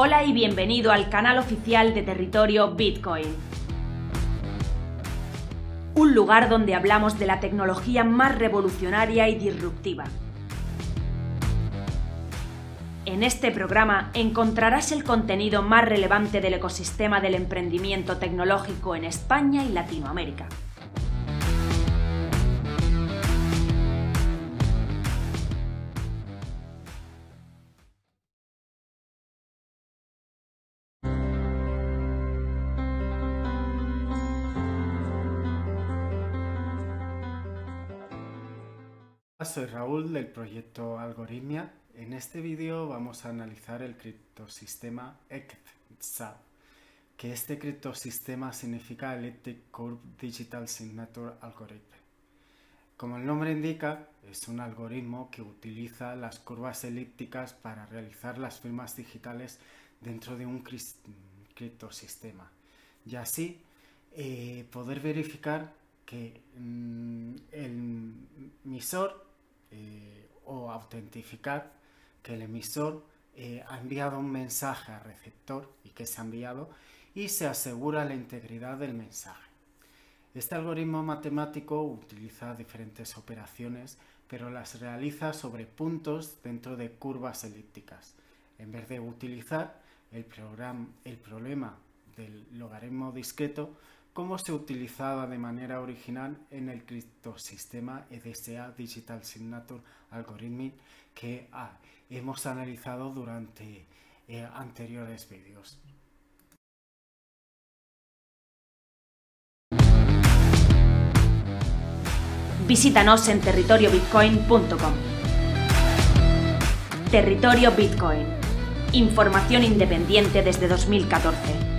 Hola y bienvenido al canal oficial de Territorio Bitcoin. Un lugar donde hablamos de la tecnología más revolucionaria y disruptiva. En este programa encontrarás el contenido más relevante del ecosistema del emprendimiento tecnológico en España y Latinoamérica. Soy Raúl del proyecto Algoritmia. En este vídeo vamos a analizar el criptosistema ECTSAB, que este criptosistema significa Elliptic Curve Digital Signature Algorithm. Como el nombre indica, es un algoritmo que utiliza las curvas elípticas para realizar las firmas digitales dentro de un criptosistema y así eh, poder verificar que mm, el emisor autentificar que el emisor eh, ha enviado un mensaje al receptor y que se ha enviado y se asegura la integridad del mensaje. Este algoritmo matemático utiliza diferentes operaciones pero las realiza sobre puntos dentro de curvas elípticas en vez de utilizar el, el problema del logaritmo discreto cómo se utilizaba de manera original en el criptosistema EDSA Digital Signature Algorithmic que ah, hemos analizado durante eh, anteriores vídeos. Visítanos en territoriobitcoin.com. Territorio Bitcoin. Información independiente desde 2014.